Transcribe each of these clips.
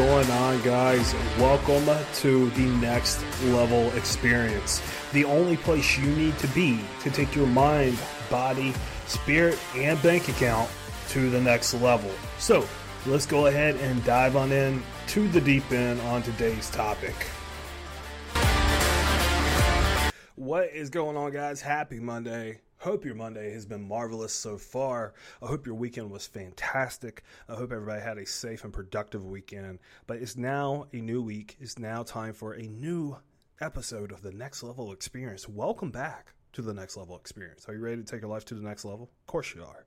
going on, guys? Welcome to the next level experience. The only place you need to be to take your mind, body, spirit, and bank account to the next level. So, let's go ahead and dive on in to the deep end on today's topic. What is going on, guys? Happy Monday. Hope your Monday has been marvelous so far. I hope your weekend was fantastic. I hope everybody had a safe and productive weekend. But it's now a new week. It's now time for a new episode of the Next Level Experience. Welcome back to the Next Level Experience. Are you ready to take your life to the next level? Of course you are.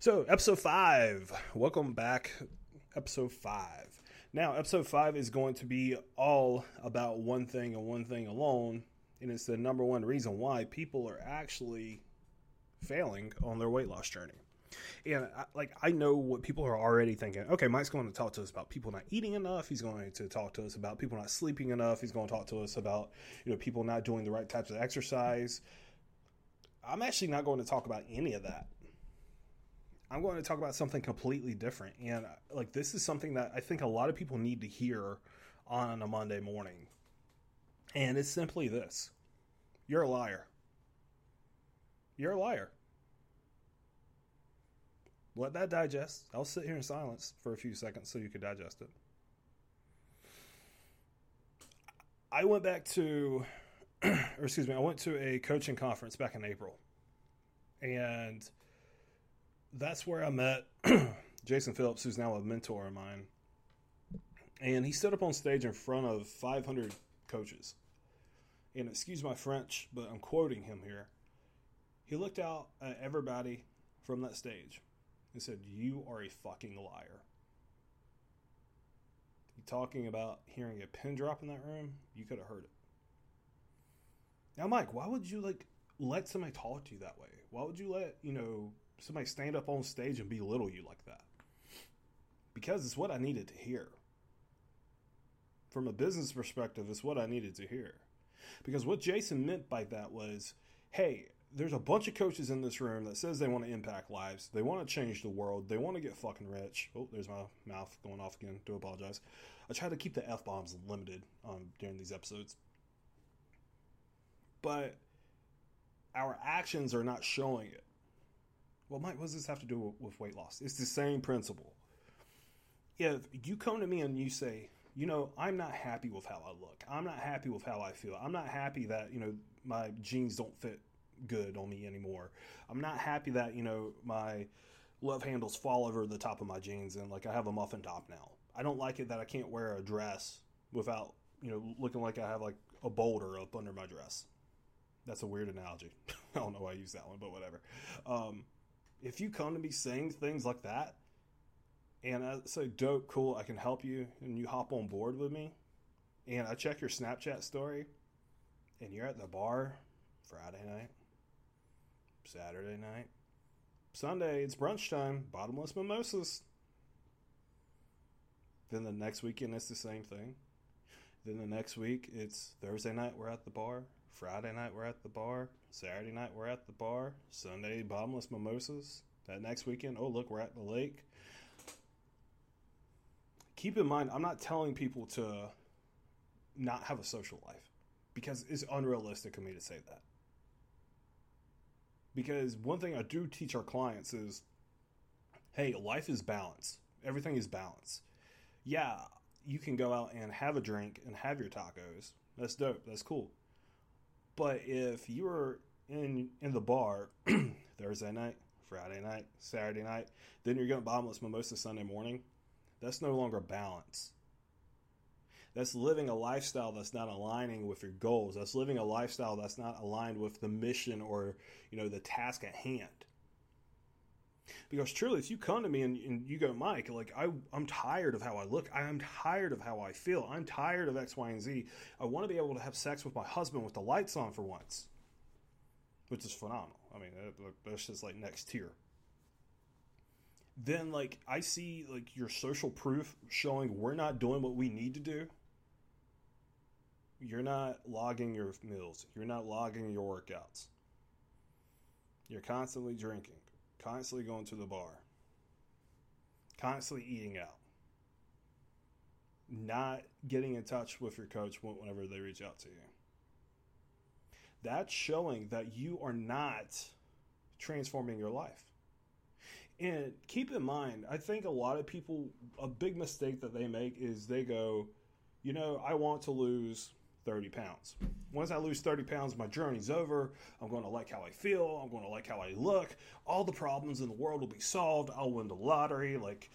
So, episode five. Welcome back. Episode five. Now, episode five is going to be all about one thing and one thing alone. And it's the number one reason why people are actually failing on their weight loss journey. And I, like I know what people are already thinking. Okay, Mike's going to talk to us about people not eating enough. He's going to talk to us about people not sleeping enough. He's going to talk to us about you know people not doing the right types of exercise. I'm actually not going to talk about any of that. I'm going to talk about something completely different. And like this is something that I think a lot of people need to hear on a Monday morning. And it's simply this. You're a liar. You're a liar. Let that digest. I'll sit here in silence for a few seconds so you can digest it. I went back to, or excuse me, I went to a coaching conference back in April. And that's where I met Jason Phillips, who's now a mentor of mine. And he stood up on stage in front of 500 coaches. And excuse my French, but I'm quoting him here. He looked out at everybody from that stage and said, You are a fucking liar. You talking about hearing a pin drop in that room? You could have heard it. Now, Mike, why would you like let somebody talk to you that way? Why would you let, you know, somebody stand up on stage and belittle you like that? Because it's what I needed to hear. From a business perspective, it's what I needed to hear. Because what Jason meant by that was, hey, there's a bunch of coaches in this room that says they want to impact lives. They want to change the world. They want to get fucking rich. Oh, there's my mouth going off again. Do apologize. I try to keep the f bombs limited um, during these episodes, but our actions are not showing it. Well, Mike, what does this have to do with weight loss? It's the same principle. If you come to me and you say, you know, I'm not happy with how I look. I'm not happy with how I feel. I'm not happy that, you know, my jeans don't fit good on me anymore. I'm not happy that, you know, my love handles fall over the top of my jeans and like I have a muffin top now. I don't like it that I can't wear a dress without, you know, looking like I have like a boulder up under my dress. That's a weird analogy. I don't know why I use that one, but whatever. Um, if you come to me saying things like that, and I say, dope, cool, I can help you, and you hop on board with me, and I check your Snapchat story, and you're at the bar Friday night, Saturday night, Sunday, it's brunch time, bottomless mimosas. Then the next weekend, it's the same thing. Then the next week, it's Thursday night, we're at the bar. Friday night, we're at the bar. Saturday night, we're at the bar. Sunday, bottomless mimosas. That next weekend, oh, look, we're at the lake keep in mind, I'm not telling people to not have a social life because it's unrealistic of me to say that. Because one thing I do teach our clients is hey, life is balance, everything is balance. Yeah, you can go out and have a drink and have your tacos. That's dope. That's cool. But if you are in in the bar Thursday night, Friday night, Saturday night, then you're getting bottomless mimosa Sunday morning, that's no longer balance. That's living a lifestyle that's not aligning with your goals. That's living a lifestyle that's not aligned with the mission or, you know, the task at hand. Because truly, if you come to me and, and you go, Mike, like I, I'm tired of how I look. I'm tired of how I feel. I'm tired of X, Y, and Z. I want to be able to have sex with my husband with the lights on for once, which is phenomenal. I mean, that's just like next tier then like I see like your social proof showing we're not doing what we need to do. You're not logging your meals. You're not logging your workouts. You're constantly drinking, constantly going to the bar, constantly eating out. not getting in touch with your coach whenever they reach out to you. That's showing that you are not transforming your life. And keep in mind, I think a lot of people, a big mistake that they make is they go, you know, I want to lose 30 pounds. Once I lose 30 pounds, my journey's over. I'm going to like how I feel. I'm going to like how I look. All the problems in the world will be solved. I'll win the lottery. Like,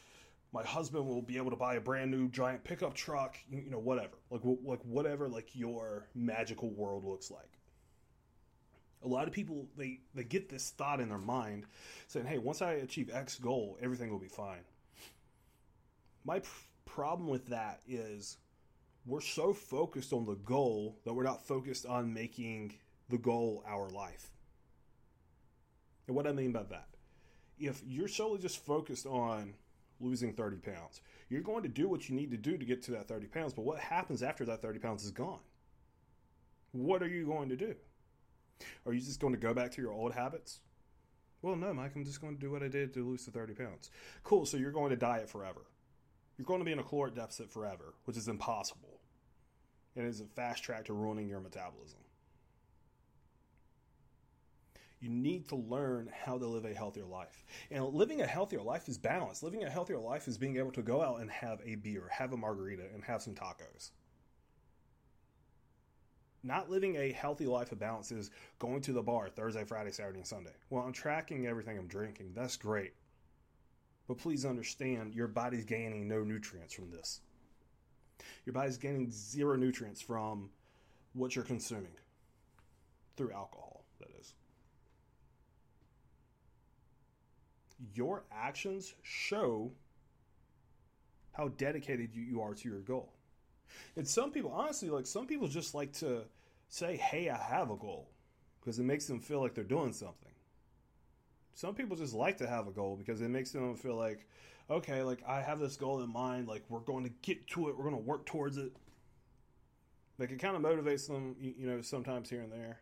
my husband will be able to buy a brand new giant pickup truck. You know, whatever. Like, like whatever. Like your magical world looks like. A lot of people they they get this thought in their mind, saying, "Hey, once I achieve X goal, everything will be fine." My pr- problem with that is we're so focused on the goal that we're not focused on making the goal our life. And what I mean by that, if you're solely just focused on losing 30 pounds, you're going to do what you need to do to get to that 30 pounds, but what happens after that 30 pounds is gone? What are you going to do? Are you just going to go back to your old habits? Well, no, Mike, I'm just going to do what I did to lose the 30 pounds. Cool, so you're going to diet forever. You're going to be in a caloric deficit forever, which is impossible. It is a fast track to ruining your metabolism. You need to learn how to live a healthier life. And living a healthier life is balance. Living a healthier life is being able to go out and have a beer, have a margarita, and have some tacos. Not living a healthy life of balance is going to the bar Thursday, Friday, Saturday, and Sunday. Well, I'm tracking everything I'm drinking. That's great. But please understand your body's gaining no nutrients from this. Your body's gaining zero nutrients from what you're consuming through alcohol, that is. Your actions show how dedicated you are to your goal. And some people, honestly, like some people just like to say, hey, I have a goal because it makes them feel like they're doing something some people just like to have a goal because it makes them feel like, okay, like I have this goal in mind, like we're going to get to it, we're going to work towards it. Like it kind of motivates them, you know, sometimes here and there.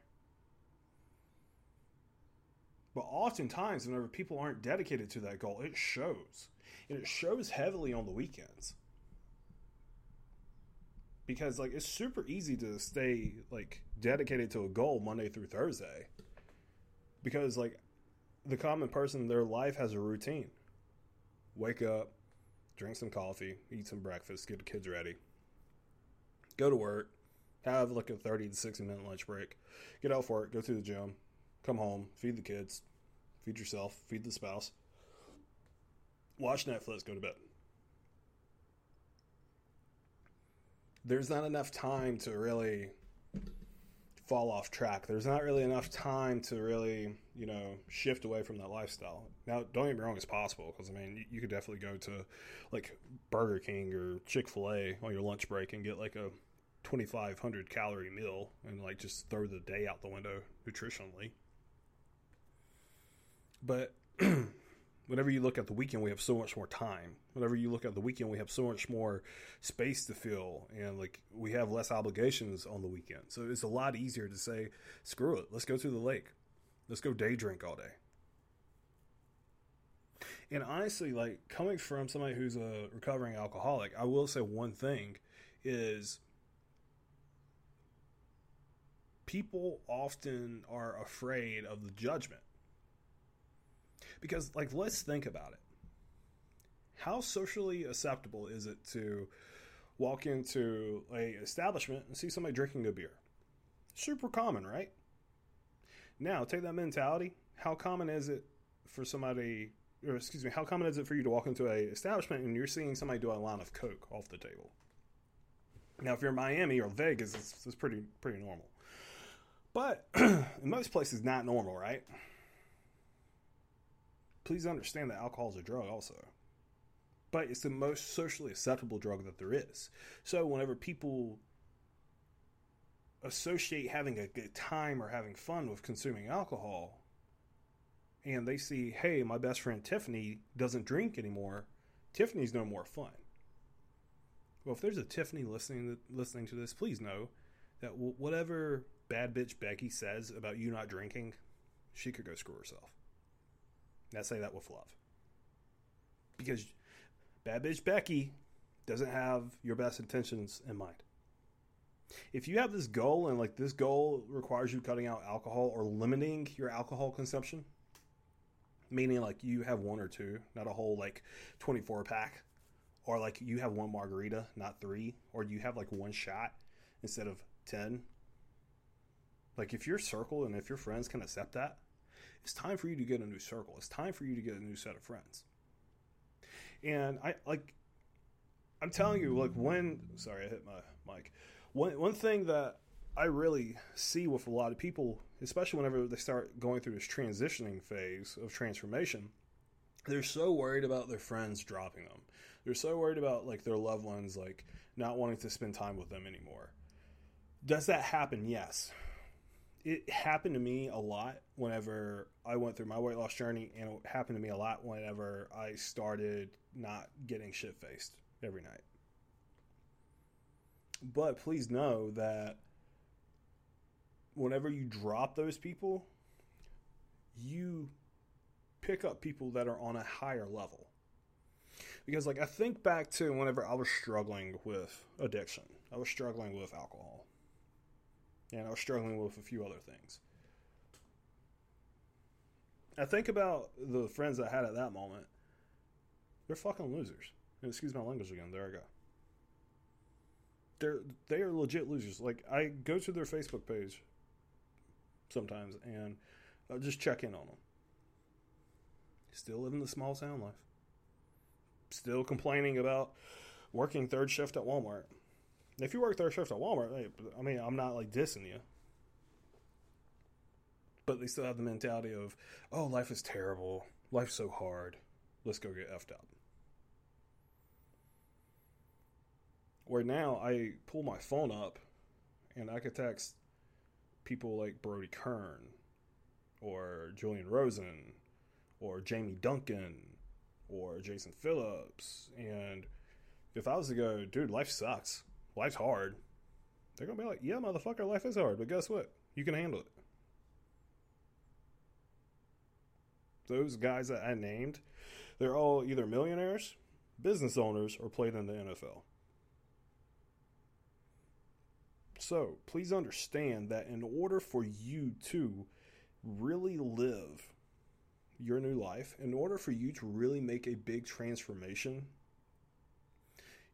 But oftentimes, whenever people aren't dedicated to that goal, it shows. And it shows heavily on the weekends. Because, like, it's super easy to stay, like, dedicated to a goal Monday through Thursday. Because, like, the common person, their life has a routine. Wake up, drink some coffee, eat some breakfast, get the kids ready, go to work, have like a 30 to 60 minute lunch break, get out for work, go to the gym, come home, feed the kids, feed yourself, feed the spouse, watch Netflix, go to bed. There's not enough time to really fall off track. There's not really enough time to really, you know, shift away from that lifestyle. Now, don't get me wrong, it's possible because I mean, you, you could definitely go to like Burger King or Chick Fil A on your lunch break and get like a 2,500 calorie meal and like just throw the day out the window nutritionally. But whenever you look at the weekend, we have so much more time. Whenever you look at the weekend, we have so much more space to fill, and like we have less obligations on the weekend. So it's a lot easier to say, "Screw it, let's go to the lake, let's go day drink all day." And honestly, like coming from somebody who's a recovering alcoholic, I will say one thing is people often are afraid of the judgment because, like, let's think about it. How socially acceptable is it to walk into a establishment and see somebody drinking a beer? Super common, right? Now, take that mentality. How common is it for somebody, or excuse me, how common is it for you to walk into a establishment and you're seeing somebody do a line of coke off the table? Now, if you're in Miami or Vegas, it's, it's pretty pretty normal. But in most places, not normal, right? please understand that alcohol is a drug also. But it's the most socially acceptable drug that there is. So whenever people associate having a good time or having fun with consuming alcohol, and they see, hey, my best friend Tiffany doesn't drink anymore, Tiffany's no more fun. Well, if there's a Tiffany listening to, listening to this, please know that whatever bad bitch Becky says about you not drinking, she could go screw herself. I say that with love. Because bad bitch Becky doesn't have your best intentions in mind. If you have this goal and like this goal requires you cutting out alcohol or limiting your alcohol consumption, meaning like you have one or two, not a whole like 24 pack, or like you have one margarita, not three, or you have like one shot instead of 10. Like if your circle and if your friends can accept that, it's time for you to get a new circle. It's time for you to get a new set of friends. And I like I'm telling you, like when sorry, I hit my mic. One one thing that I really see with a lot of people, especially whenever they start going through this transitioning phase of transformation, they're so worried about their friends dropping them. They're so worried about like their loved ones like not wanting to spend time with them anymore. Does that happen? Yes. It happened to me a lot whenever I went through my weight loss journey, and it happened to me a lot whenever I started not getting shit faced every night. But please know that whenever you drop those people, you pick up people that are on a higher level. Because, like, I think back to whenever I was struggling with addiction, I was struggling with alcohol, and I was struggling with a few other things. I think about the friends I had at that moment. They're fucking losers. And excuse my language again. There I go they're they are legit losers. Like I go to their Facebook page sometimes and I just check in on them. Still living the small town life. Still complaining about working third shift at Walmart. If you work third shift at Walmart, I mean, I'm not like dissing you. But they still have the mentality of, oh, life is terrible. Life's so hard. Let's go get effed up. Where now I pull my phone up and I could text people like Brody Kern or Julian Rosen or Jamie Duncan or Jason Phillips. And if I was to go, dude, life sucks, life's hard, they're going to be like, yeah, motherfucker, life is hard, but guess what? You can handle it. Those guys that I named, they're all either millionaires, business owners, or played in the NFL. So please understand that in order for you to really live your new life, in order for you to really make a big transformation,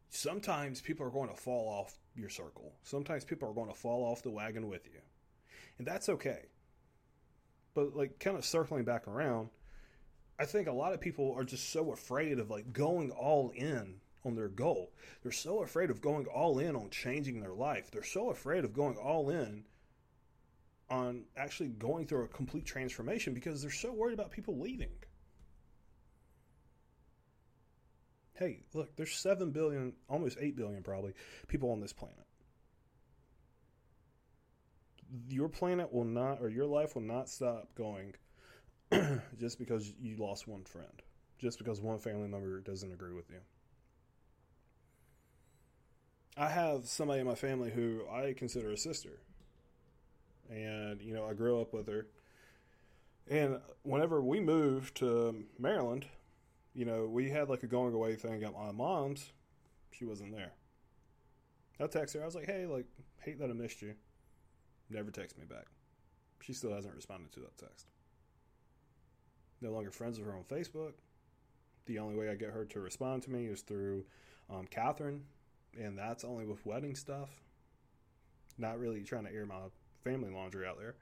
sometimes people are going to fall off your circle. Sometimes people are going to fall off the wagon with you. And that's okay. But like kind of circling back around, I think a lot of people are just so afraid of like going all in on their goal. They're so afraid of going all in on changing their life. They're so afraid of going all in on actually going through a complete transformation because they're so worried about people leaving. Hey, look, there's 7 billion, almost 8 billion probably, people on this planet. Your planet will not, or your life will not stop going just because you lost one friend, just because one family member doesn't agree with you. I have somebody in my family who I consider a sister. And, you know, I grew up with her. And whenever we moved to Maryland, you know, we had like a going away thing at my mom's. She wasn't there. I text her. I was like, hey, like, hate that I missed you. Never text me back. She still hasn't responded to that text. No longer friends with her on Facebook. The only way I get her to respond to me is through um, Catherine, and that's only with wedding stuff. Not really trying to air my family laundry out there,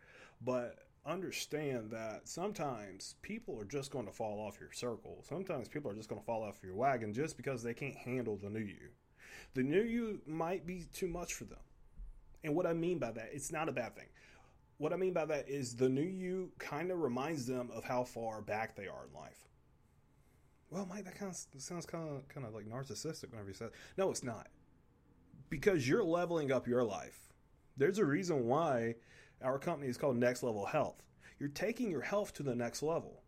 but understand that sometimes people are just going to fall off your circle. Sometimes people are just going to fall off your wagon just because they can't handle the new you. The new you might be too much for them. And what I mean by that, it's not a bad thing. What I mean by that is the new you kind of reminds them of how far back they are in life. Well, Mike, that kind of sounds kind of kind of like narcissistic whenever you say. No, it's not because you're leveling up your life. There's a reason why our company is called Next Level Health. You're taking your health to the next level.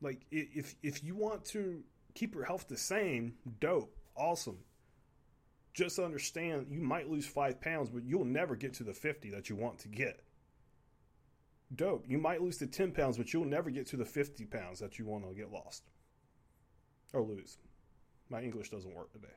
Like if if you want to keep your health the same, dope, awesome. Just understand you might lose five pounds, but you'll never get to the 50 that you want to get. Dope. You might lose the 10 pounds, but you'll never get to the 50 pounds that you want to get lost or lose. My English doesn't work today.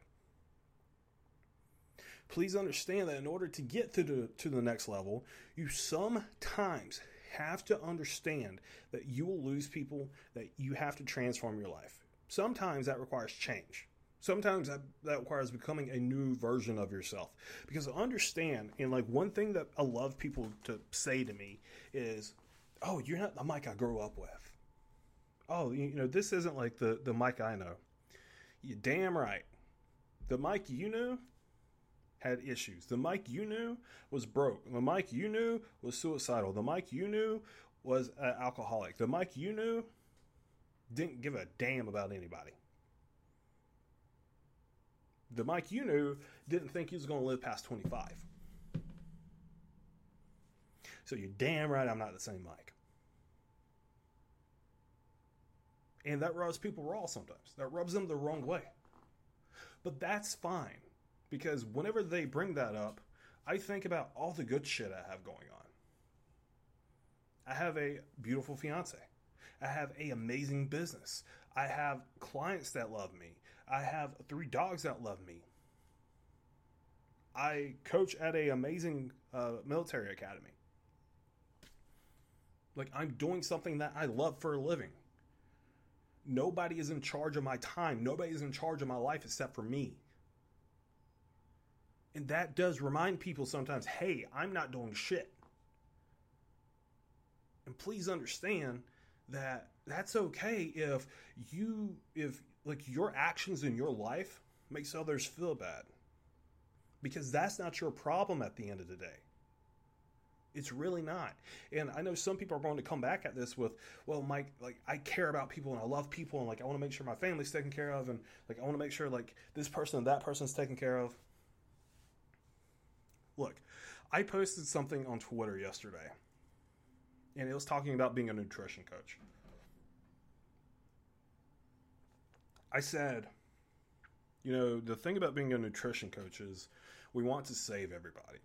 Please understand that in order to get to the to the next level, you sometimes have to understand that you will lose people, that you have to transform your life. Sometimes that requires change. Sometimes that, that requires becoming a new version of yourself. Because understand, and like one thing that I love people to say to me is, oh, you're not the Mike I grew up with. Oh, you, you know, this isn't like the, the Mike I know. You damn right. The Mike you knew had issues. The Mike you knew was broke. The Mike you knew was suicidal. The Mike you knew was an alcoholic. The Mike you knew didn't give a damn about anybody. The Mike you knew didn't think he was going to live past 25. So you're damn right I'm not the same Mike. And that rubs people raw sometimes. That rubs them the wrong way. But that's fine because whenever they bring that up, I think about all the good shit I have going on. I have a beautiful fiance. I have a amazing business. I have clients that love me. I have three dogs that love me. I coach at a amazing uh, military academy. Like I'm doing something that I love for a living. Nobody is in charge of my time. Nobody is in charge of my life except for me. And that does remind people sometimes hey, I'm not doing shit. And please understand that that's okay if you, if like your actions in your life makes others feel bad. Because that's not your problem at the end of the day. It's really not. And I know some people are going to come back at this with, well, Mike, like I care about people and I love people and like I want to make sure my family's taken care of and like I want to make sure like this person and that person's taken care of. Look, I posted something on Twitter yesterday, and it was talking about being a nutrition coach. I said, you know, the thing about being a nutrition coach is we want to save everybody.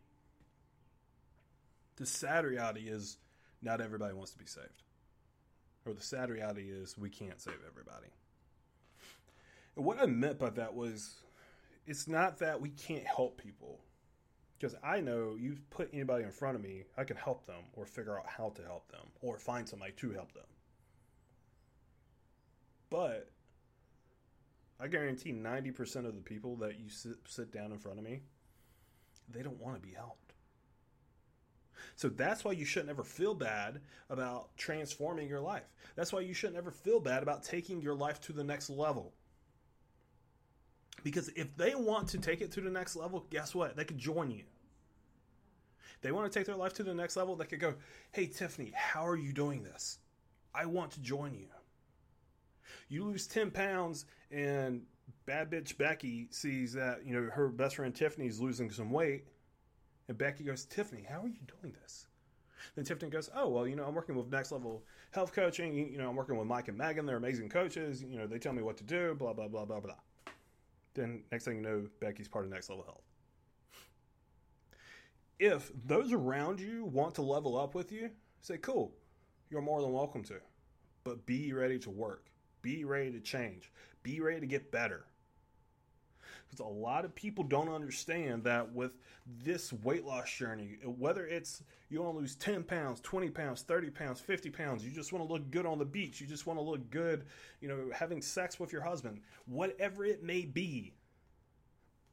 The sad reality is not everybody wants to be saved. Or the sad reality is we can't save everybody. And what I meant by that was it's not that we can't help people because I know you put anybody in front of me, I can help them or figure out how to help them or find somebody to help them. But I guarantee 90% of the people that you sit, sit down in front of me, they don't want to be helped. So that's why you shouldn't ever feel bad about transforming your life. That's why you shouldn't ever feel bad about taking your life to the next level. Because if they want to take it to the next level, guess what? They could join you. They want to take their life to the next level, they could go, Hey, Tiffany, how are you doing this? I want to join you. You lose 10 pounds, and bad bitch Becky sees that, you know, her best friend Tiffany's losing some weight. And Becky goes, Tiffany, how are you doing this? Then Tiffany goes, Oh, well, you know, I'm working with next level health coaching. You know, I'm working with Mike and Megan. They're amazing coaches. You know, they tell me what to do, blah, blah, blah, blah, blah. Then next thing you know, Becky's part of Next Level Health. If those around you want to level up with you, say, cool, you're more than welcome to. But be ready to work. Be ready to change. Be ready to get better. Because a lot of people don't understand that with this weight loss journey, whether it's you want to lose 10 pounds, 20 pounds, 30 pounds, 50 pounds, you just want to look good on the beach, you just want to look good, you know, having sex with your husband, whatever it may be,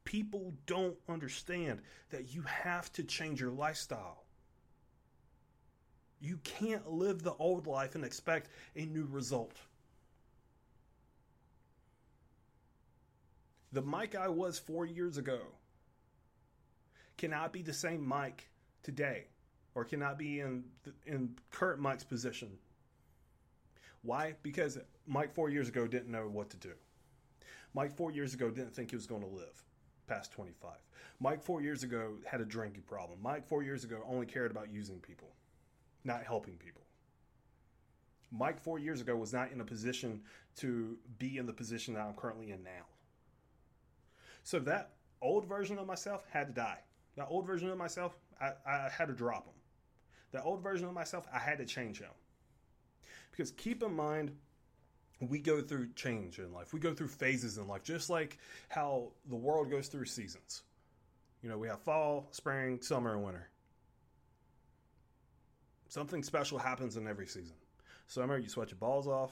people don't understand that you have to change your lifestyle. You can't live the old life and expect a new result. The Mike I was four years ago cannot be the same Mike today, or cannot be in in current Mike's position. Why? Because Mike four years ago didn't know what to do. Mike four years ago didn't think he was going to live past 25. Mike four years ago had a drinking problem. Mike four years ago only cared about using people, not helping people. Mike four years ago was not in a position to be in the position that I'm currently in now. So that old version of myself had to die. That old version of myself, I, I had to drop him. That old version of myself, I had to change him. Because keep in mind, we go through change in life. We go through phases in life, just like how the world goes through seasons. You know, we have fall, spring, summer, and winter. Something special happens in every season. Summer, you sweat your balls off.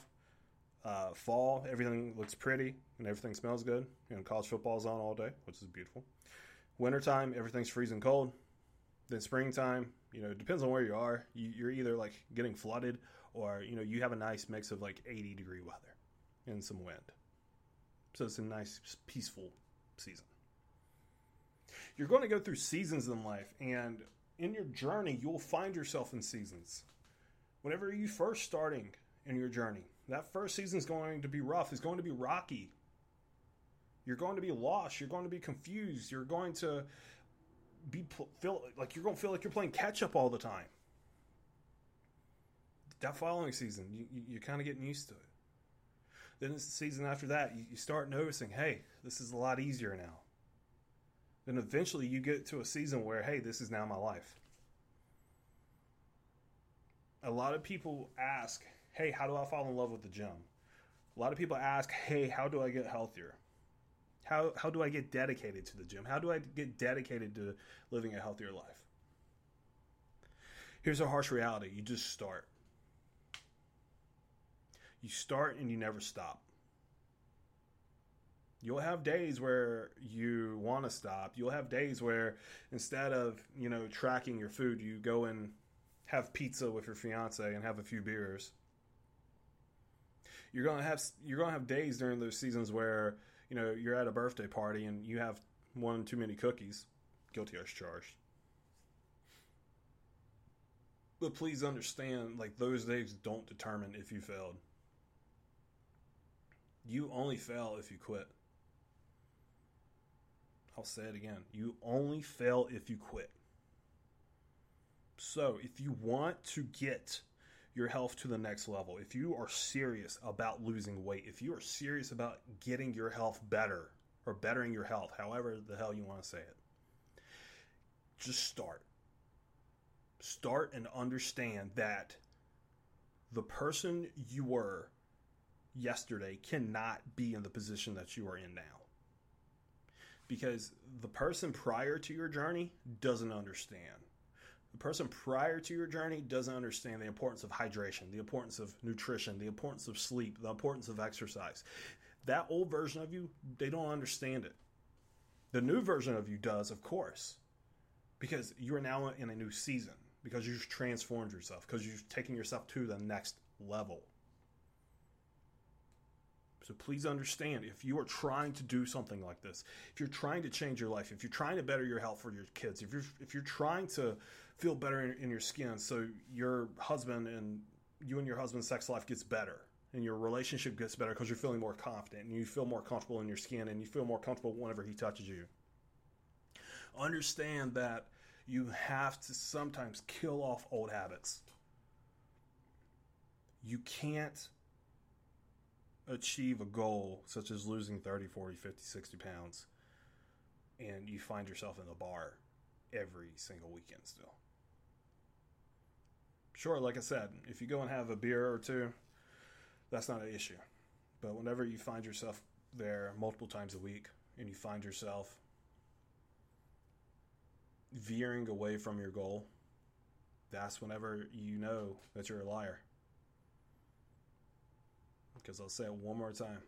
Uh, fall, everything looks pretty and everything smells good. You know, college football's on all day, which is beautiful. Wintertime, everything's freezing cold. Then springtime, you know, it depends on where you are. You, you're either like getting flooded or, you know, you have a nice mix of like 80 degree weather and some wind. So it's a nice, peaceful season. You're going to go through seasons in life, and in your journey, you'll find yourself in seasons. Whenever you first starting in your journey, that first season is going to be rough. It's going to be rocky. You're going to be lost. You're going to be confused. You're going to be feel like you're going to feel like you're playing catch up all the time. That following season, you, you, you're kind of getting used to it. Then it's the season after that, you, you start noticing, hey, this is a lot easier now. Then eventually you get to a season where, hey, this is now my life. A lot of people ask, hey, how do I fall in love with the gym? A lot of people ask, hey, how do I get healthier? How, how do I get dedicated to the gym? How do I get dedicated to living a healthier life? Here's a harsh reality you just start. You start and you never stop. You'll have days where you want to stop. You'll have days where instead of, you know, tracking your food, you go and have pizza with your fiance and have a few beers you're gonna have you're gonna have days during those seasons where you know you're at a birthday party and you have one too many cookies. Guilty as charged. But please understand, like those days don't determine if you failed. You only fail if you quit. I'll say it again. You only fail if you quit. So, if you want to get your health to the next level, if you are serious about losing weight, if you are serious about getting your health better or bettering your health, however the hell you want to say it, just start. Start and understand that the person you were yesterday cannot be in the position that you are in now. Because the person prior to your journey doesn't understand the person prior to your journey doesn't understand the importance of hydration, the importance of nutrition, the importance of sleep, the importance of exercise. That old version of you, they don't understand it. The new version of you does, of course, because you are now in a new season, because you've transformed yourself, because you've taken yourself to the next level. So please understand if you are trying to do something like this, if you're trying to change your life, if you're trying to better your health for your kids, if you're if you're trying to feel better in, in your skin so your husband and you and your husband's sex life gets better and your relationship gets better because you're feeling more confident and you feel more comfortable in your skin and you feel more comfortable whenever he touches you. Understand that you have to sometimes kill off old habits. You can't achieve a goal such as losing 30, 40, 50, 60 pounds and you find yourself in the bar every single weekend still sure, like I said, if you go and have a beer or two, that's not an issue. But whenever you find yourself there multiple times a week and you find yourself veering away from your goal, that's whenever you know that you're a liar. Because I'll say it one more time.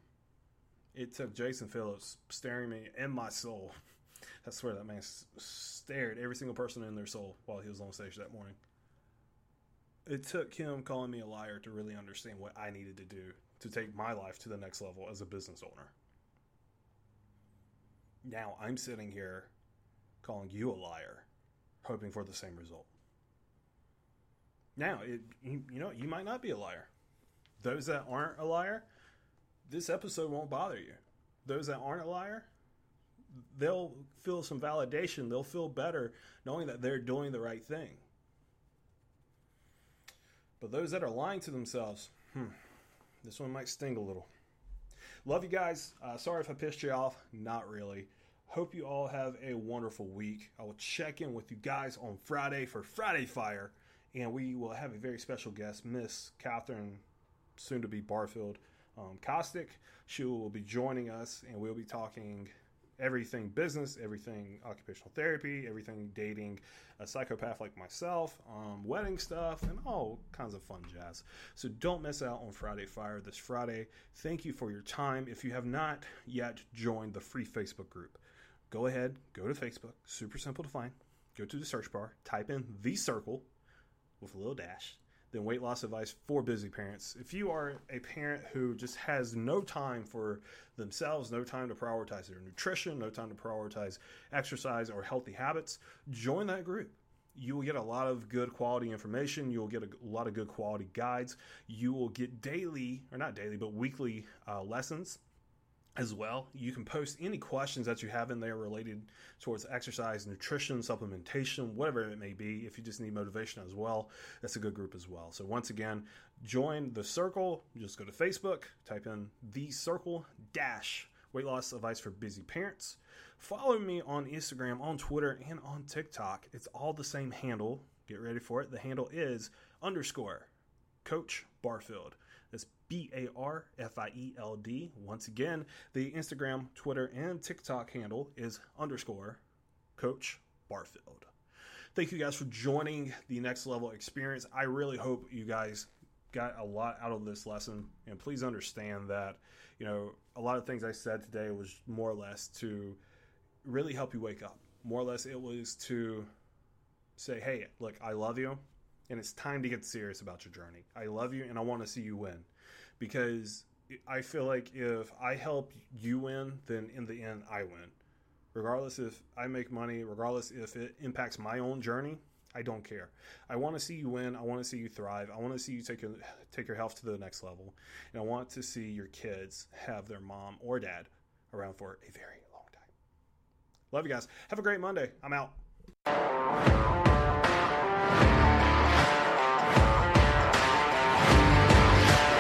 It took Jason Phillips staring me in my soul. I swear that man stared every single person in their soul while he was on stage that morning it took him calling me a liar to really understand what I needed to do to take my life to the next level as a business owner. Now I'm sitting here calling you a liar, hoping for the same result. Now, it, you, you know, you might not be a liar. Those that aren't a liar, this episode won't bother you. Those that aren't a liar, they'll feel some validation. They'll feel better knowing that they're doing the right thing. But those that are lying to themselves, hmm, this one might sting a little. Love you guys. Uh, sorry if I pissed you off. Not really. Hope you all have a wonderful week. I will check in with you guys on Friday for Friday Fire, and we will have a very special guest, Miss Catherine, soon to be Barfield, um, Kostick. She will be joining us, and we'll be talking everything business, everything occupational therapy, everything dating a psychopath like myself, um, wedding stuff, and all kinds of fun jazz. So don't miss out on Friday Fire this Friday. Thank you for your time. If you have not yet joined the free Facebook group, go ahead, go to Facebook. Super simple to find. Go to the search bar, type in the circle with a little dash then weight loss advice for busy parents. If you are a parent who just has no time for themselves, no time to prioritize their nutrition, no time to prioritize exercise or healthy habits, join that group. You will get a lot of good quality information. You will get a lot of good quality guides. You will get daily, or not daily, but weekly uh, lessons as well. You can post any questions that you have in there related towards exercise, nutrition, supplementation, whatever it may be. If you just need motivation as well, that's a good group as well. So, once again, join the circle. Just go to Facebook, type in the circle dash weight loss advice for busy parents. Follow me on Instagram, on Twitter, and on TikTok. It's all the same handle. Get ready for it. The handle is underscore Coach Barfield. That's B A R F I E L D. Once again, the Instagram, Twitter, and TikTok handle is underscore Coach Barfield. Thank you guys for joining the next level experience. I really hope you guys got a lot out of this lesson. And please understand that, you know, a lot of things I said today was more or less to really help you wake up. More or less, it was to say, hey, look, I love you and it's time to get serious about your journey. I love you and I want to see you win because I feel like if I help you win, then in the end, I win. Regardless if I make money, regardless if it impacts my own journey, I don't care. I want to see you win. I want to see you thrive. I want to see you take your, take your health to the next level. And I want to see your kids have their mom or dad around for a very long time. Love you guys. Have a great Monday. I'm out.